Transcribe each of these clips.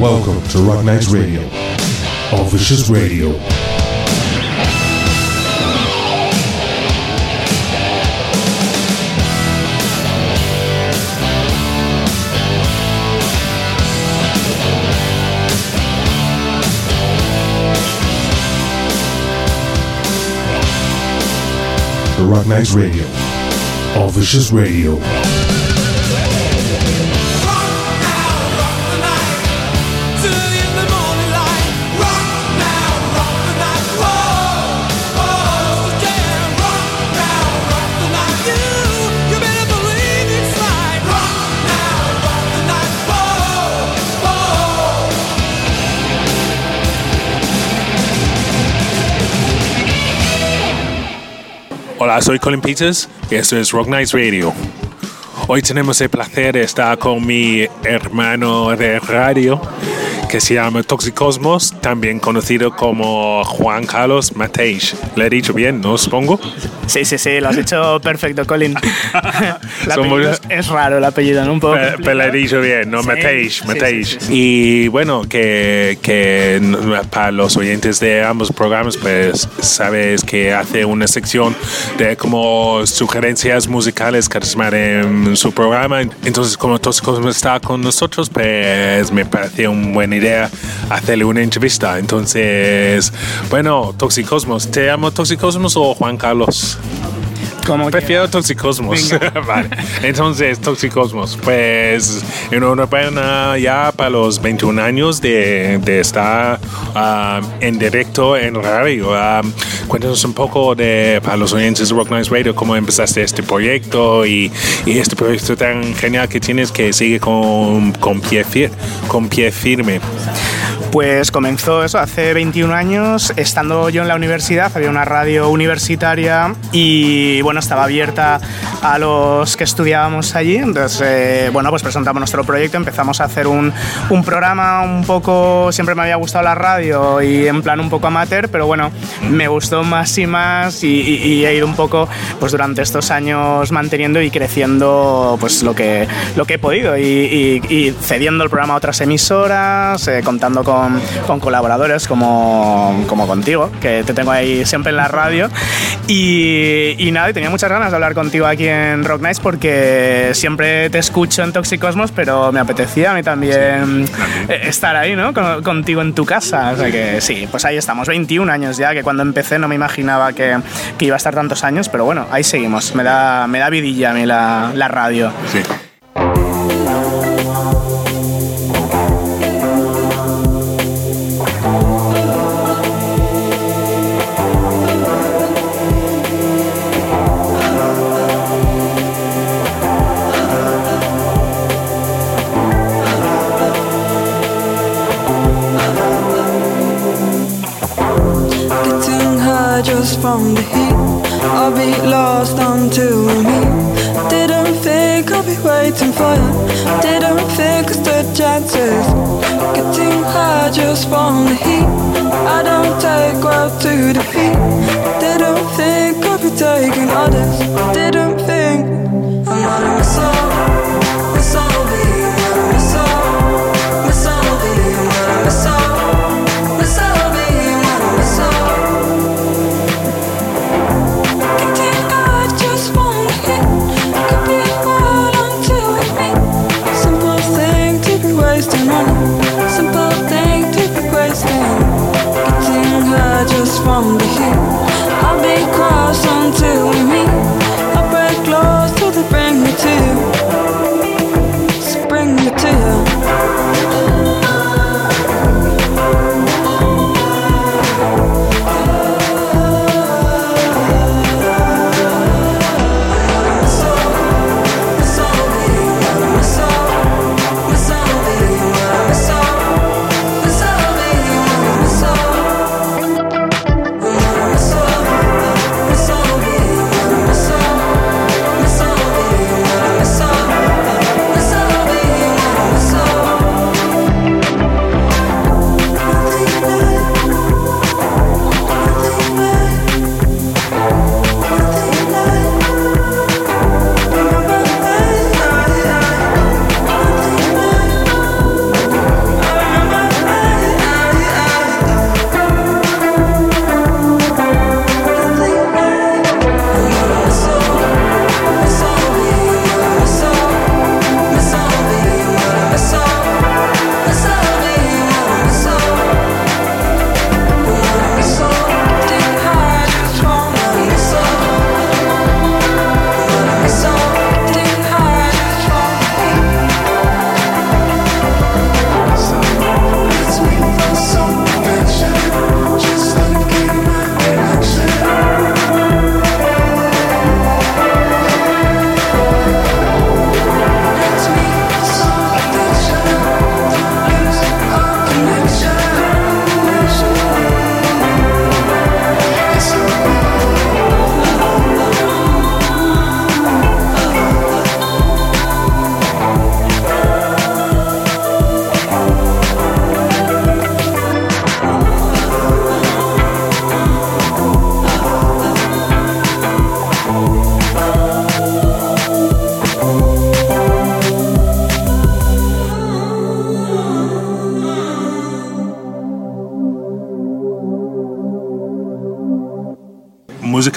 Welcome to Rock Nights Radio, on Vicious Radio. The Rock Nights Radio, on Vicious Radio. Hola, soy Colin Peters y esto es Rock Nights Radio. Hoy tenemos el placer de estar con mi hermano de radio que se llama Toxicosmos, también conocido como Juan Carlos Mateix. ¿Le he dicho bien, no supongo? Sí, sí, sí, lo has hecho perfecto, Colin. Somos- es, raro el apellido, ¿no? Un poco. Pero, pero le he dicho bien, no Sí, Mateix, sí, sí. Y bueno, que, que para los oyentes de ambos programas, pues sabes que hace una sección de como sugerencias musicales semana en su programa. Entonces, como Toxicosmos está con nosotros, pues me pareció una buena hacerle una entrevista. Entonces, bueno, Toxicosmos, ¿te llamo Toxicosmos o Juan Carlos? Como que- Prefiero Toxicosmos. vale. Entonces, Toxicosmos, pues enhorabuena ya para los 21 años de, de estar ah, en directo en radio. Ah, cuéntanos un poco de, para los oyentes de Rock Nights Radio, cómo empezaste este proyecto y, y este proyecto tan genial que tienes que sigue con, con, pie, fir- con pie firme. Pues comenzó eso hace 21 años, estando yo en la universidad, había una radio universitaria y bueno, estaba abierta a los que estudiábamos allí. Entonces, eh, bueno, pues presentamos nuestro proyecto, empezamos a hacer un, un programa un poco, siempre me había gustado la radio y en plan un poco amateur, pero bueno, me gustó más y más y, y- y he ido un poco pues durante estos años manteniendo y creciendo pues lo que, lo que he podido y, y- cediendo el programa a otras emisoras, eh, contando con, con colaboradores como, como contigo, que te tengo ahí siempre en la radio. Y, y nada, y tenía muchas ganas de hablar contigo aquí en Rock Nights porque siempre te escucho en Toxicosmos, pero me apetecía a mí también eh, estar ahí, ¿no? Con- contigo en tu casa. O sea que sí, pues ahí estamos, 21 años ya, que cuando empecé no me imaginaba que, que iba a estar tantos años, pero bueno, ahí seguimos. Me da, me da vidilla a mí la, la radio. Sí.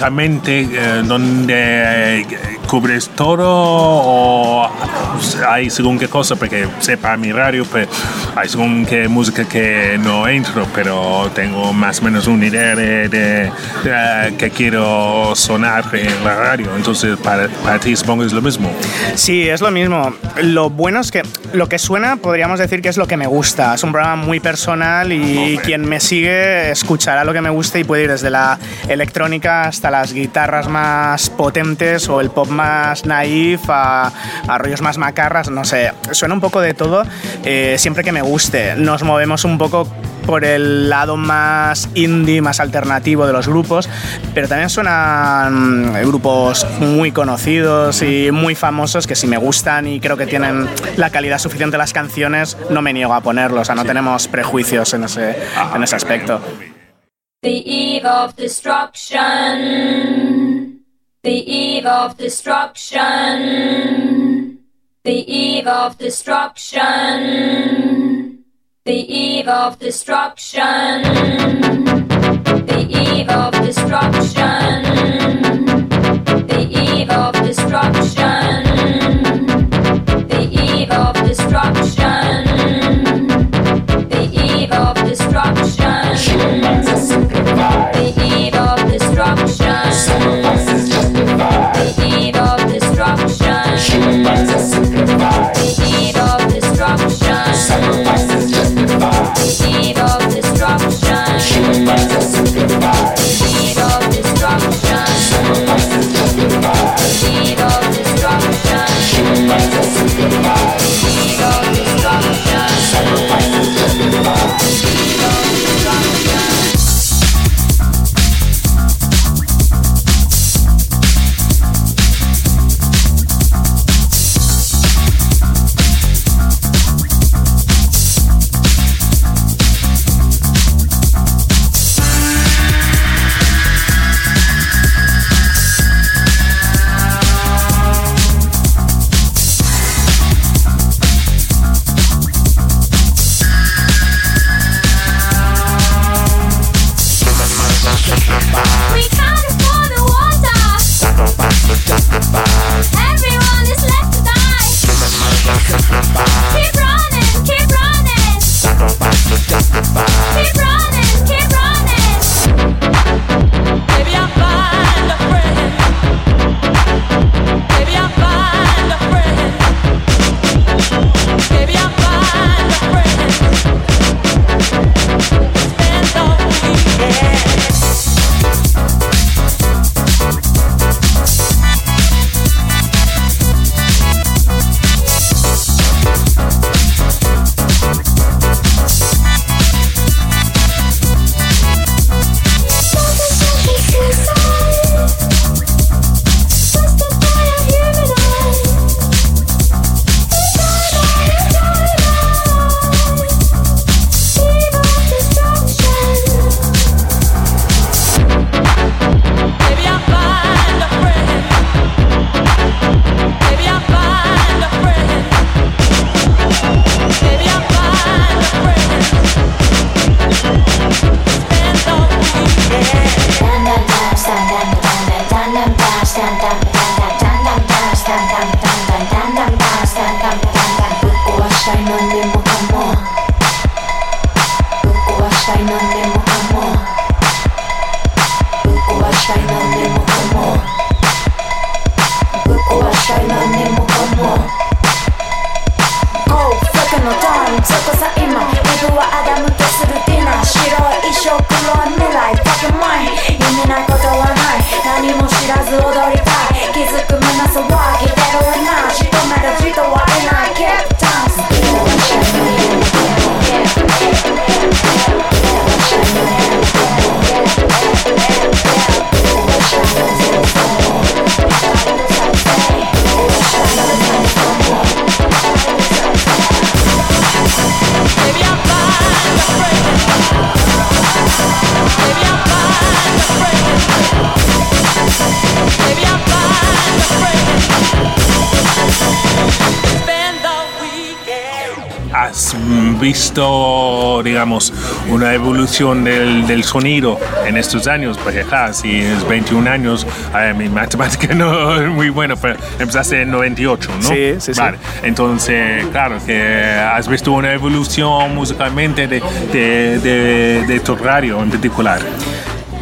Eh, donde cubres todo o hay según qué cosa, porque sepa mi radio, pues, hay según qué música que no entro, pero tengo más o menos una idea de, que quiero sonar en la radio. Entonces, para, para ti supongo es lo mismo. Sí, es lo mismo. Lo bueno es que lo que suena podríamos decir que es lo que me gusta. Es un programa muy personal y quien me sigue escuchará lo que me gusta y puede ir desde la electrónica hasta las guitarras más potentes o el pop más naif a, rollos más macarras, no sé. Suena un poco de todo eh, siempre que me guste. Nos movemos un poco por el lado más indie, más alternativo de los grupos, pero también suenan mm, grupos muy conocidos y muy famosos que si me gustan y creo que tienen la calidad suficiente las canciones, no me niego a ponerlos, o sea, no tenemos prejuicios en ese, en ese aspecto. The eve of destruction. The eve of destruction. The eve of destruction. The eve of destruction. The eve of destruction. The eve of destruction. The eve of destruction. The eve of destruction. The eve of destruction. Visto, digamos, una evolución del, del sonido en estos años, porque claro, si es 21 años, eh, mi matemática no es muy buena, pero empezaste en 98, ¿no? Sí, sí, sí. Vale, entonces, claro, que has visto una evolución musicalmente de, de, de, de tu radio en particular.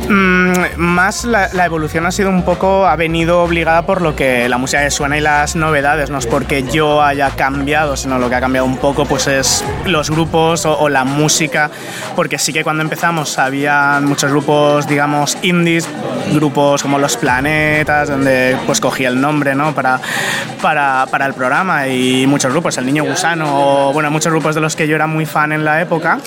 Mm, más la, la evolución ha sido un poco, ha venido obligada por lo que la música que suena y las novedades, no es porque yo haya cambiado, sino lo que ha cambiado un poco pues es los grupos o, o la música, porque sí que cuando empezamos había muchos grupos, digamos, indies, grupos como Los Planetas, donde pues cogí el nombre, ¿no? Para, para, para el programa y muchos grupos, El Niño Gusano, o, bueno, muchos grupos de los que yo era muy fan en la época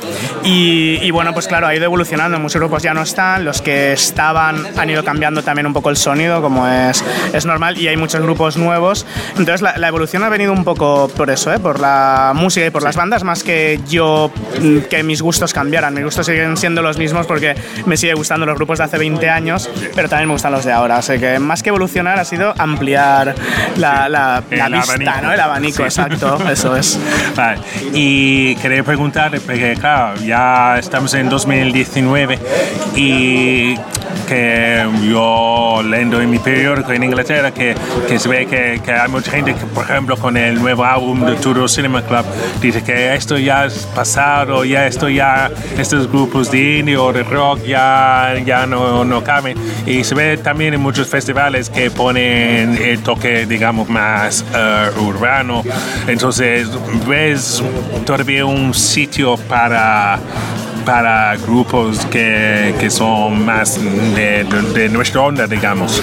y, y bueno, pues claro, ha ido evolucionando, muchos grupos ya no están, los que estaban han ido cambiando también un poco el sonido, como es, es normal, y hay muchos grupos nuevos. Entonces la, la evolución ha venido un poco por eso, ¿eh? por la música y por las bandas, más que yo, mm, que mis gustos cambiaran. Mis gustos siguen siendo los mismos porque me sigue gustando los grupos de hace 20 años, pero también me gustan los de ahora. Así que más que evolucionar ha sido ampliar la, la, la vista, abanico. ¿no? el abanico, Sí. exacto, eso es. Vale. Y quería preguntar, porque claro, ya estamos en 2019 y que yo leyendo en mi periódico en Inglaterra que, que se ve que, que hay mucha gente que, por ejemplo, con el nuevo álbum de Turo Cinema Club, dice que esto ya es pasado, ya esto ya, estos grupos de indie o de rock ya, ya no, no caben. Y se ve también en muchos festivales que ponen el toque, digamos, más eh, urbano. Entonces, ves todavía un sitio para para grupos que, que son más de, de- de nuestra onda, digamos.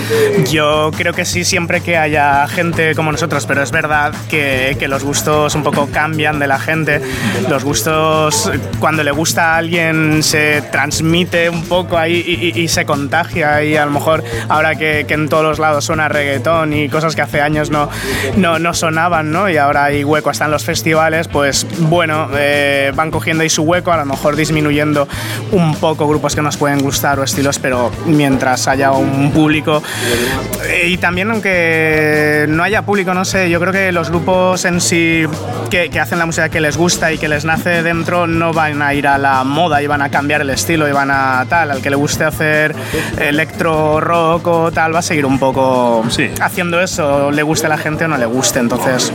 Yo creo que sí, siempre que haya gente como nosotros, pero es verdad que, que los gustos un poco cambian de la gente. Los gustos, cuando le gusta a alguien, se transmite un poco ahí y, y- y se contagia. Y a lo mejor ahora que, que en todos los lados suena reggaetón y cosas que hace años no, no, no sonaban, ¿no? Y ahora hay hueco en los festivales, pues bueno, eh, van cogiendo ahí su hueco, a lo mejor disminuyendo un poco grupos que nos pueden gustar o estilos, pero mientras haya un público. Y también, aunque no haya público, no sé, yo creo que los grupos en sí que, que hacen la música que les gusta y que les nace dentro no van a ir a la moda y van a cambiar el estilo y van a tal. Al que le guste hacer electro rock o tal, va a seguir un poco Sí. haciendo eso, le guste a la gente o no le guste. Entonces.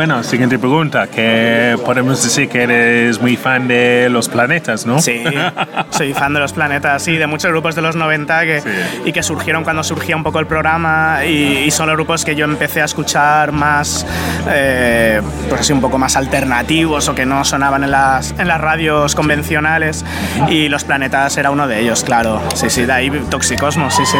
Bueno, siguiente pregunta, que podemos decir que eres muy fan de los planetas, ¿no? Sí, soy fan de los planetas, sí, de muchos grupos de los 90 que, y que surgieron cuando surgía un poco el programa y, son los grupos que yo empecé a escuchar más, eh, pues así un poco más alternativos o que no sonaban en las, en las radios convencionales y los planetas era uno de ellos, claro. Sí, sí, de ahí Toxicosmos, sí, sí.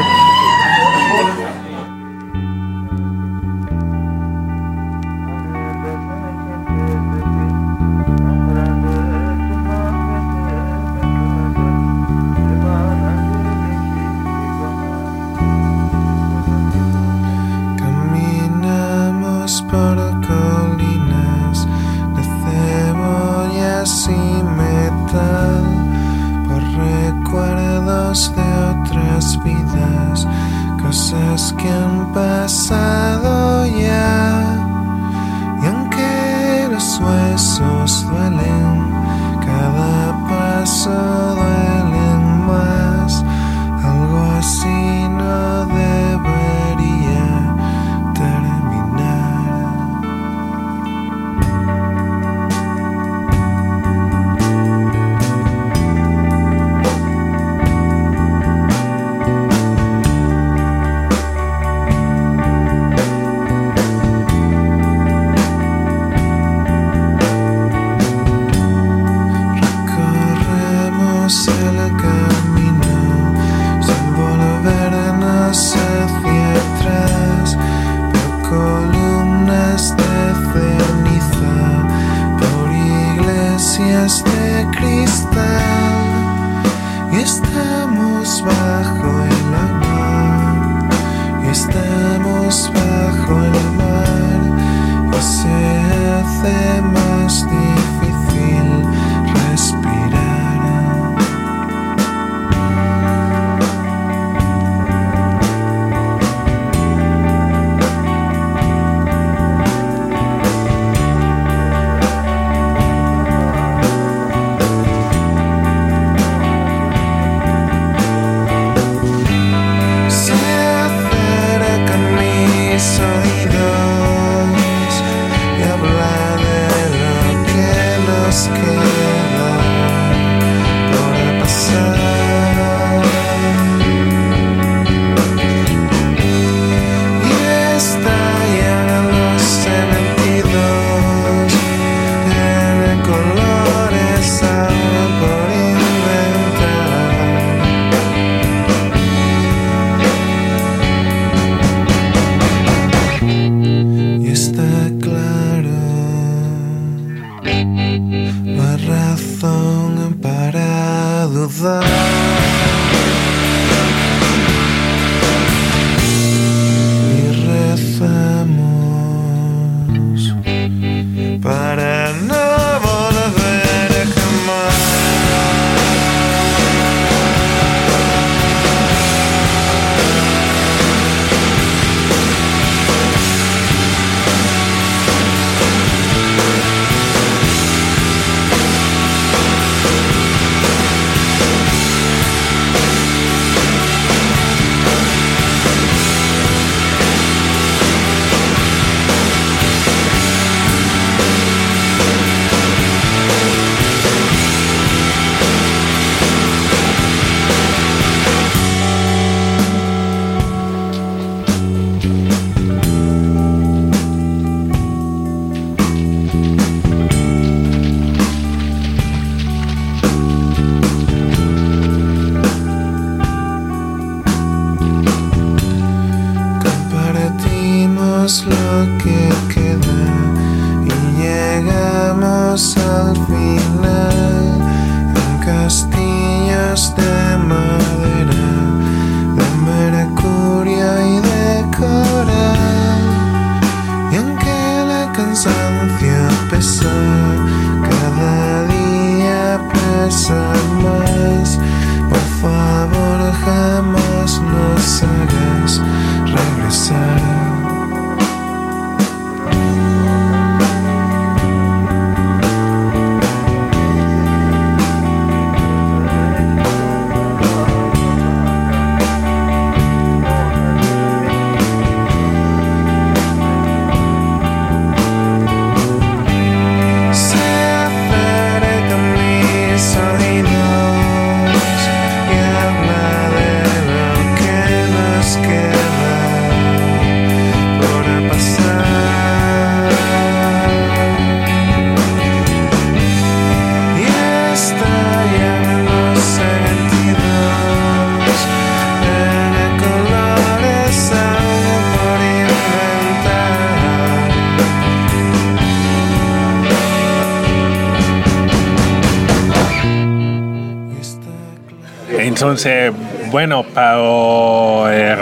Bueno, pero eh,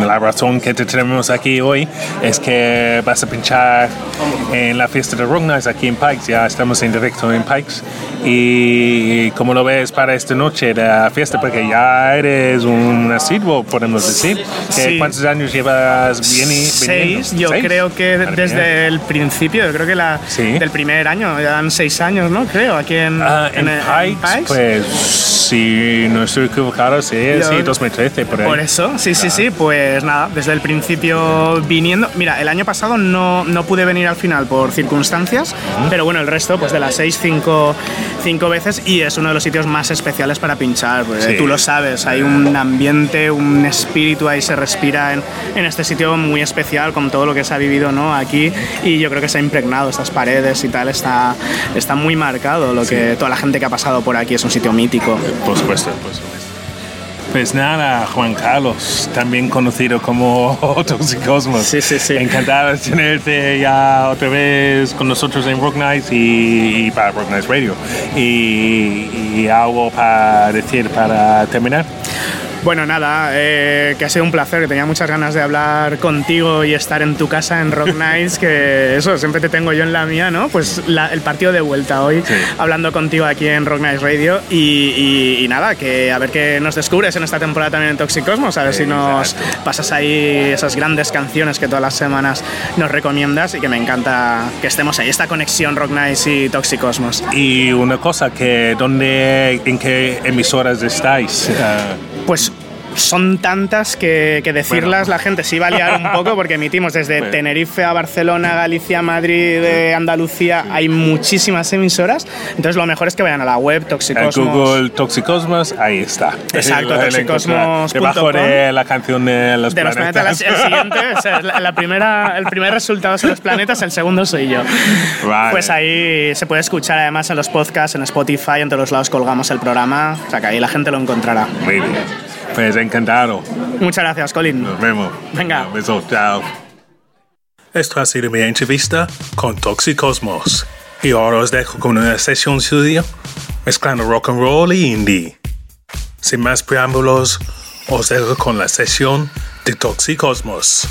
la razón que te tenemos aquí hoy es que vas a pinchar en la fiesta de Nights aquí en Pikes. Ya estamos en directo en Pikes. Y como lo ves para esta noche de la fiesta, porque ya eres un asiduo, podemos decir. ¿Qué- Sí. ¿Cuántos años llevas bien y Seis, yo ¿Seis? creo que Madre desde mía. el principio, yo creo que la, Sí. del primer año, ya dan seis años, ¿no? Creo, aquí en, Ah, en, el- Pikes, pues si no estoy equivocado, sí, Yo- sí, 2013, por ahí. Por eso, sí, sí, sí, pues nada, desde el principio viniendo. Mira, el año pasado no, no pude venir al final por circunstancias, pero bueno, el resto, pues de las seis, cinco, cinco veces y es uno de los sitios más especiales para pinchar. Sí. Tú lo sabes, hay un ambiente, un espíritu ahí se respira en, en este sitio muy especial con todo lo que se ha vivido ¿no? aquí y yo creo que se ha impregnado estas paredes y tal, está, está muy marcado lo que toda la gente que ha pasado por aquí es un sitio mítico. Por supuesto, por supuesto. Pues nada, Juan Carlos, también conocido como Toxicosmos. Sí, sí, sí. Encantado de tenerte ya otra vez con nosotros en Rock Nights y, y para Rock Nights Radio. Y, y algo para decir para terminar. Bueno, nada, eh, que ha sido un placer, que tenía muchas ganas de hablar contigo y estar en tu casa en Rock Nights, que eso, siempre te tengo yo en la mía, ¿no? Pues la- el partido de vuelta hoy, Sí. hablando contigo aquí en Rock Nights Radio y, y- y nada, que a ver qué nos descubres en esta temporada también en Toxicosmos, a ver si nos Exacto. pasas ahí esas grandes canciones que todas las semanas nos recomiendas y que me encanta que estemos ahí, esta conexión Rock Nights y Toxicosmos. Y una cosa, que ¿dónde, ¿en qué emisoras estáis? Pues son tantas que, que decirlas la gente se iba a liar un poco porque emitimos desde Bueno. Tenerife a Barcelona, Galicia, Madrid, eh, Andalucía. Hay muchísimas emisoras. Entonces lo mejor es que vayan a la web Toxicosmos. Google Toxicosmos, ahí está. Exacto, toxicosmos. Debajo de la canción de los De los planetas, el siguiente, o sea, la, la primera, el primer resultado son los planetas, el segundo soy yo. Vale. Pues ahí se puede escuchar además en los podcasts, en Spotify, en todos los lados colgamos el programa, o sea que ahí la gente lo encontrará. Muy bien. Pues encantado. Muchas gracias, Colin. Nos vemos. Venga. Un beso. Chao. Esto ha sido mi entrevista con Toxicosmos. Y ahora os dejo con una sesión suya mezclando rock and roll y indie. Sin más preámbulos, os dejo con la sesión de Toxicosmos.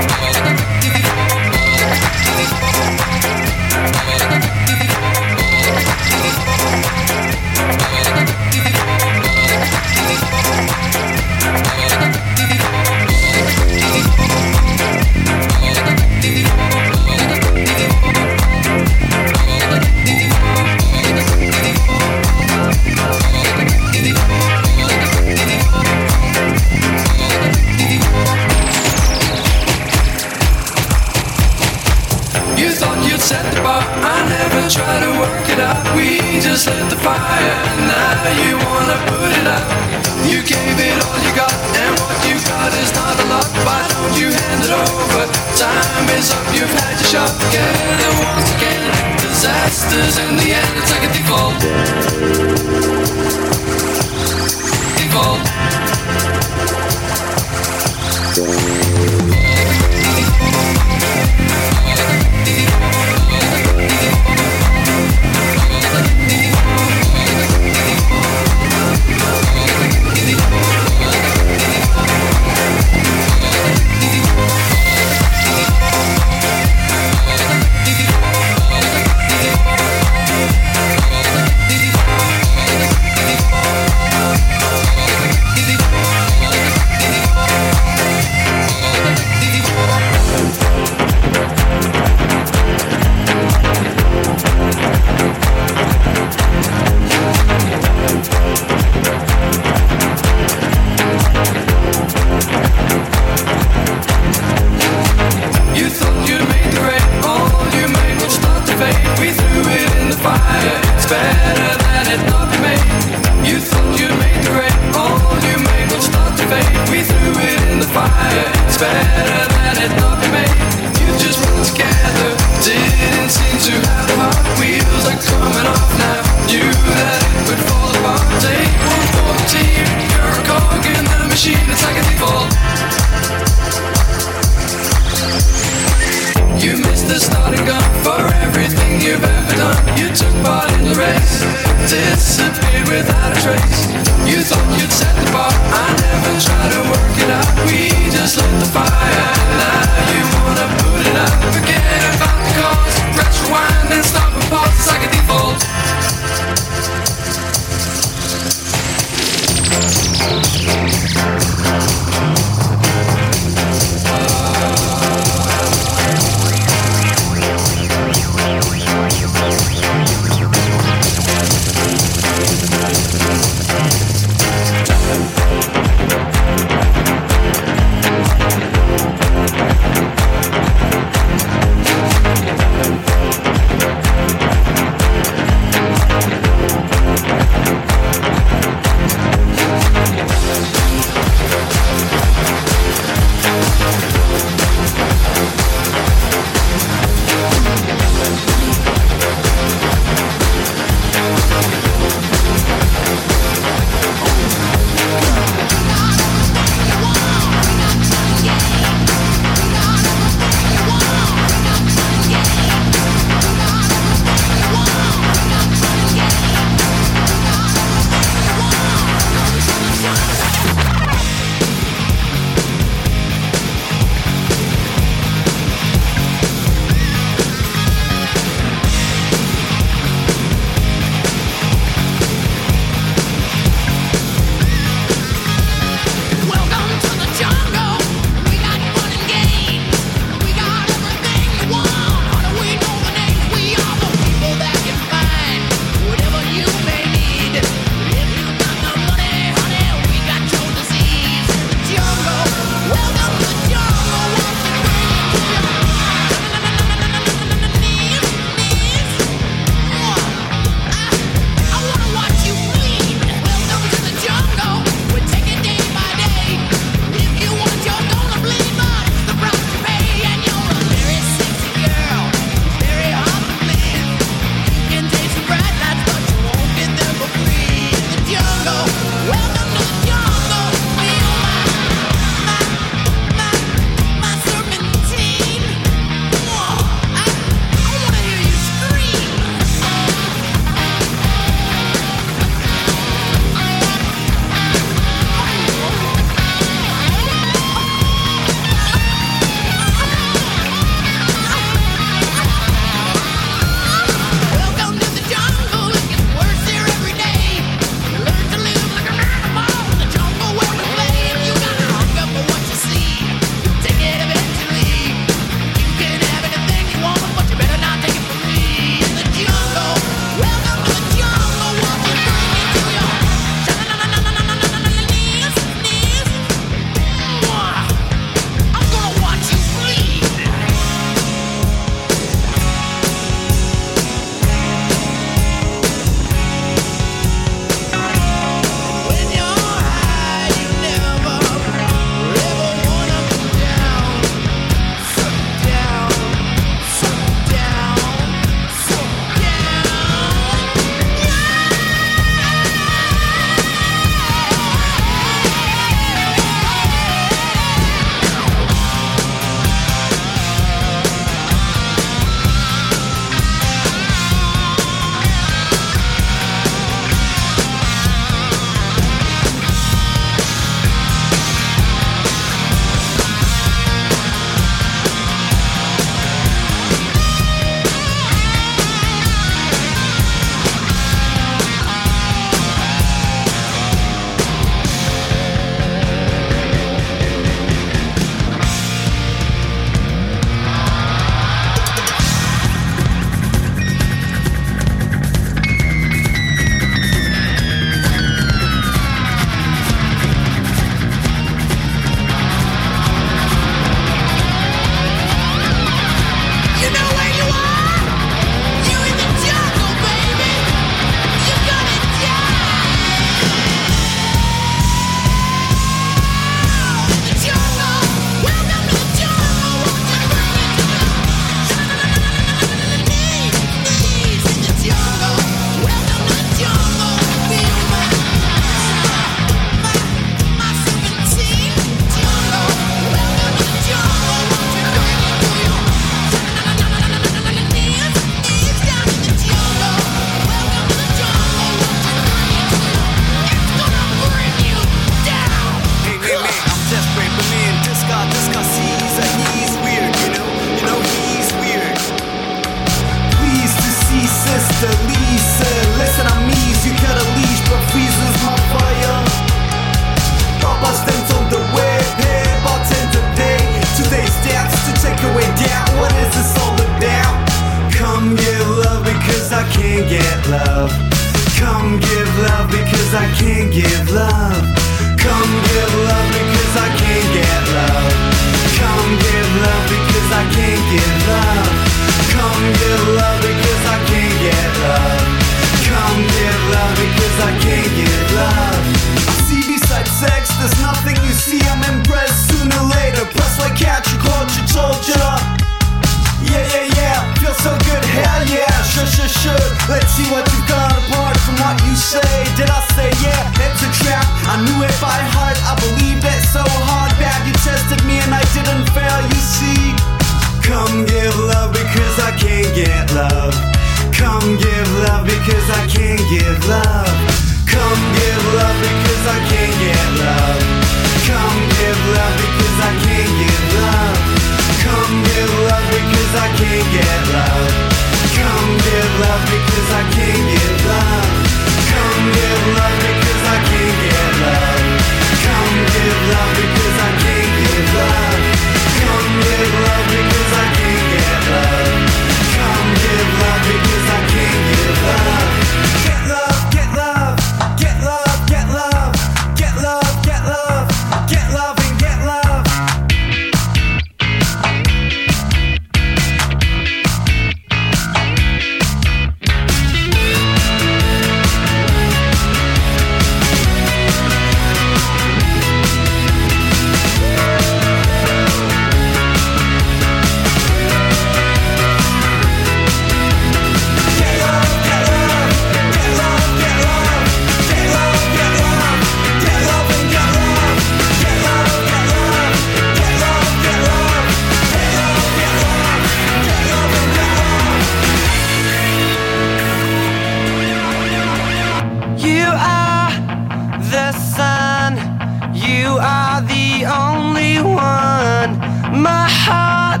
My heart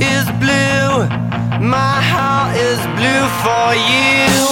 is blue. My heart is blue for you.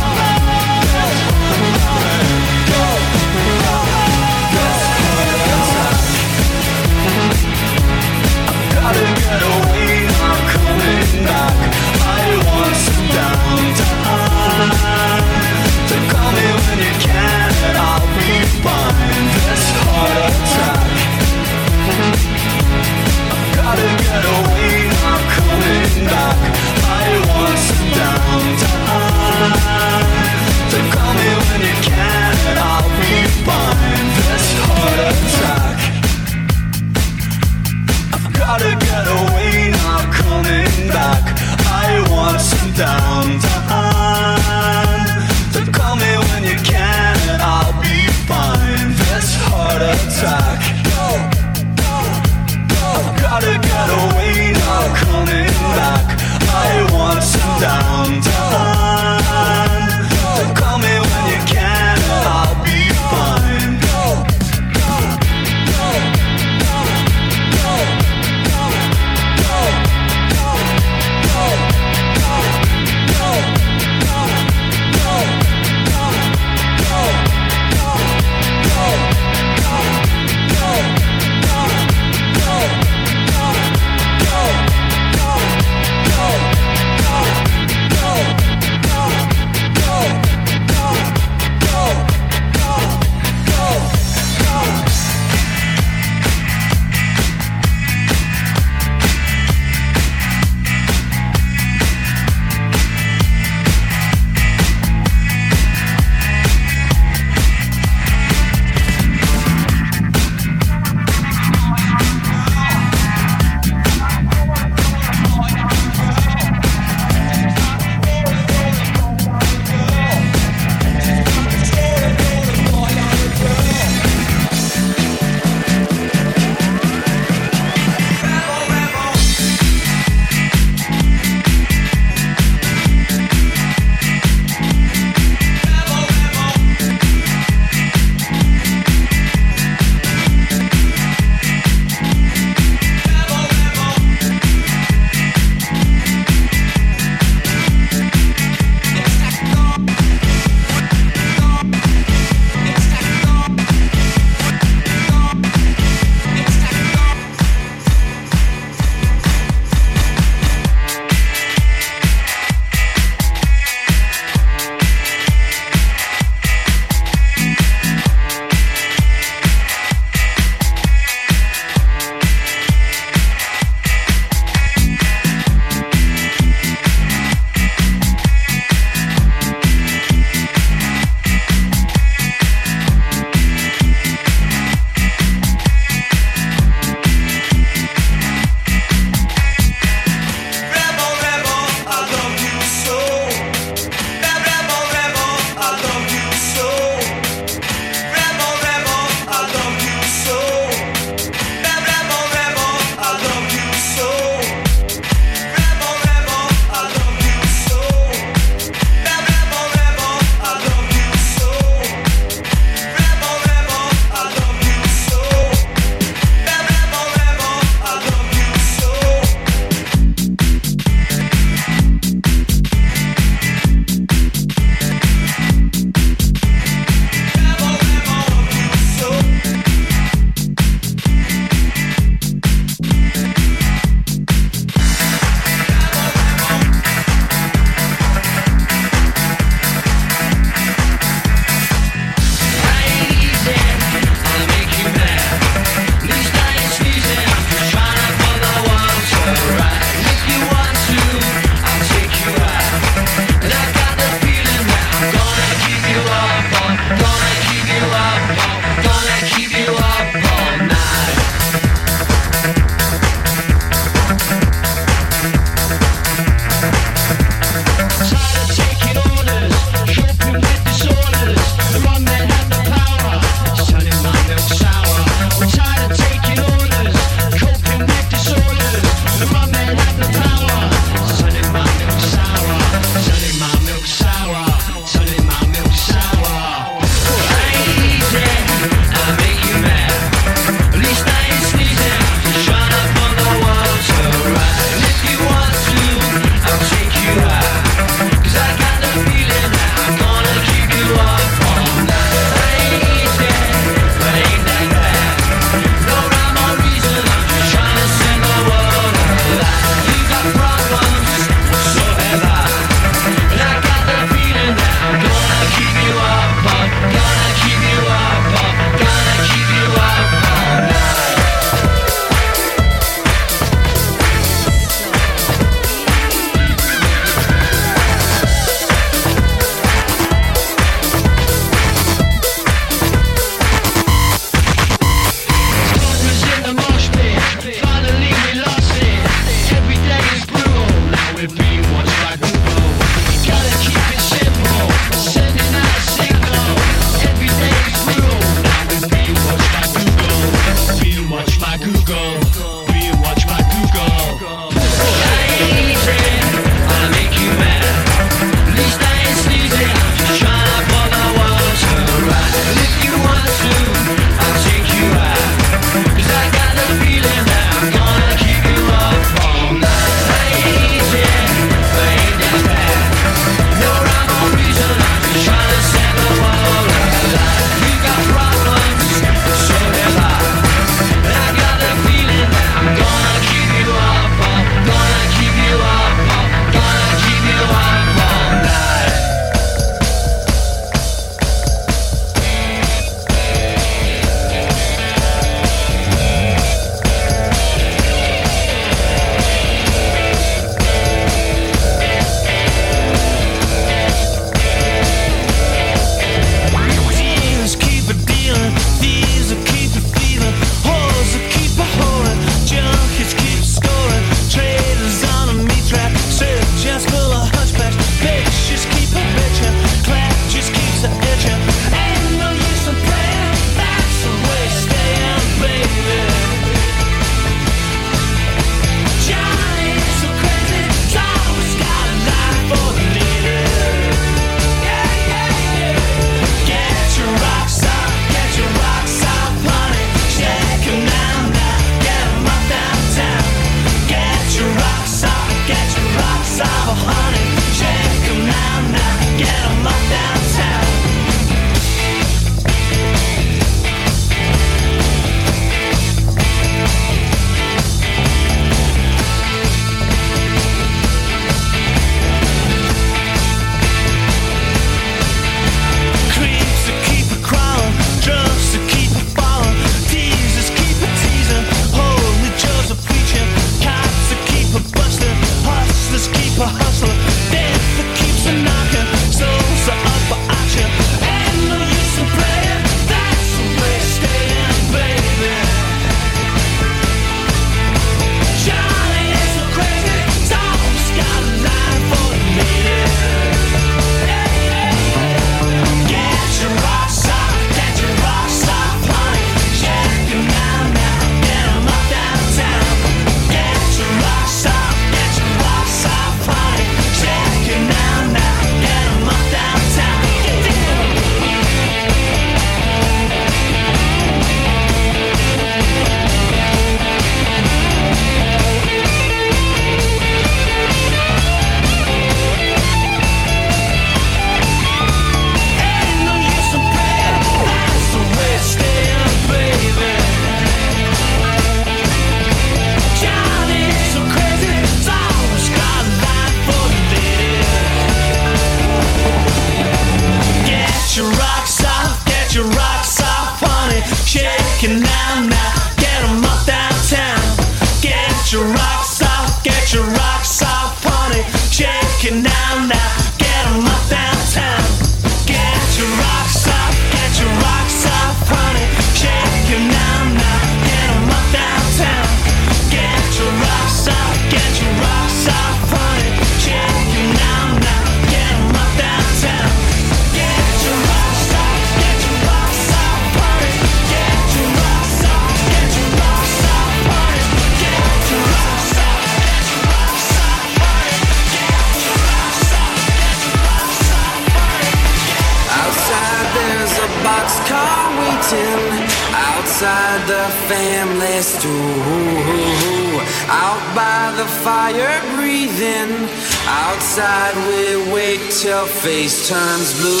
outside, we wait till face turns blue.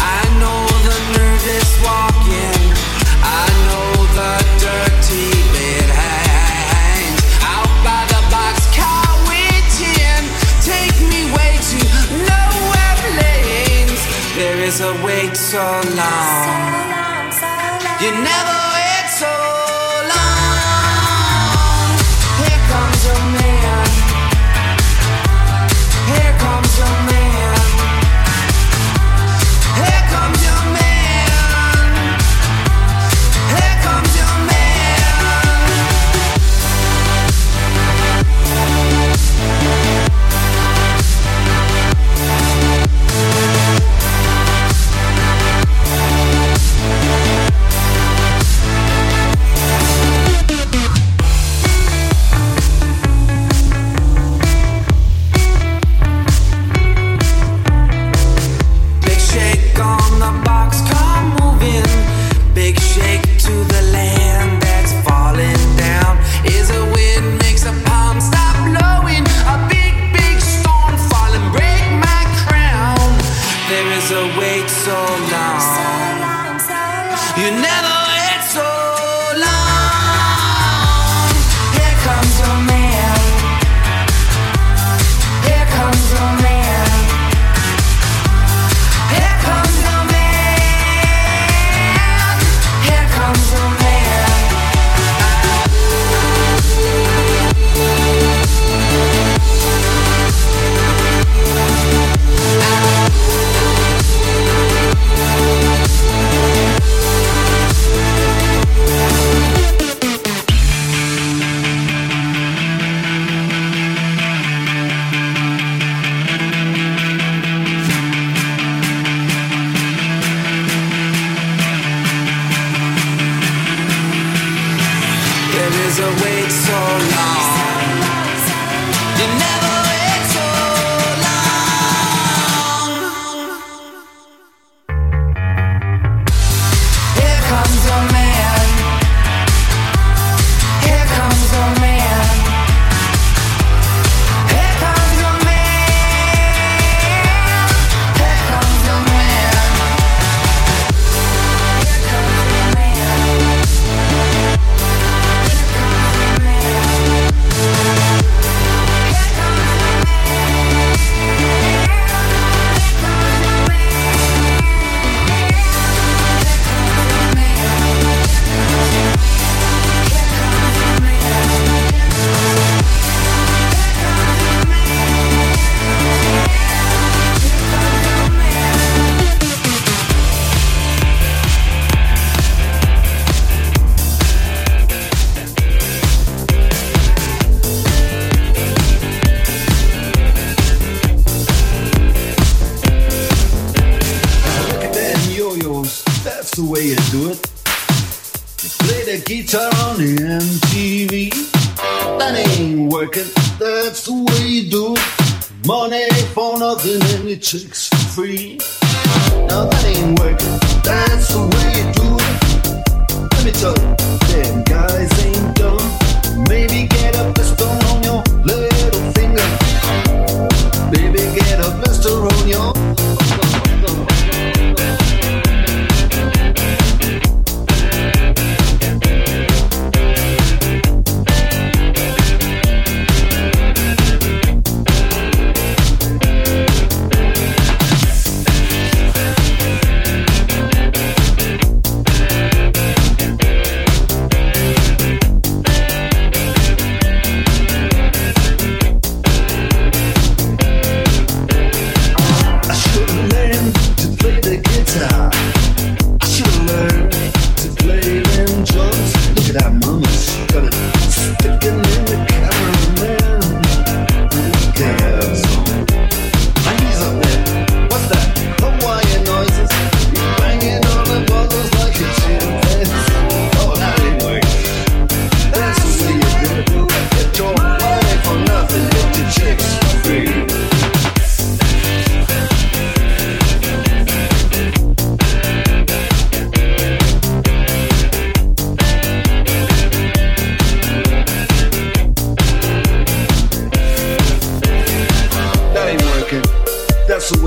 I know the nervous walking, I know the dirty bed hangs out by the boxcar waiting. Take me way to nowhere lanes. There is a wait so long, so long, so long. you never.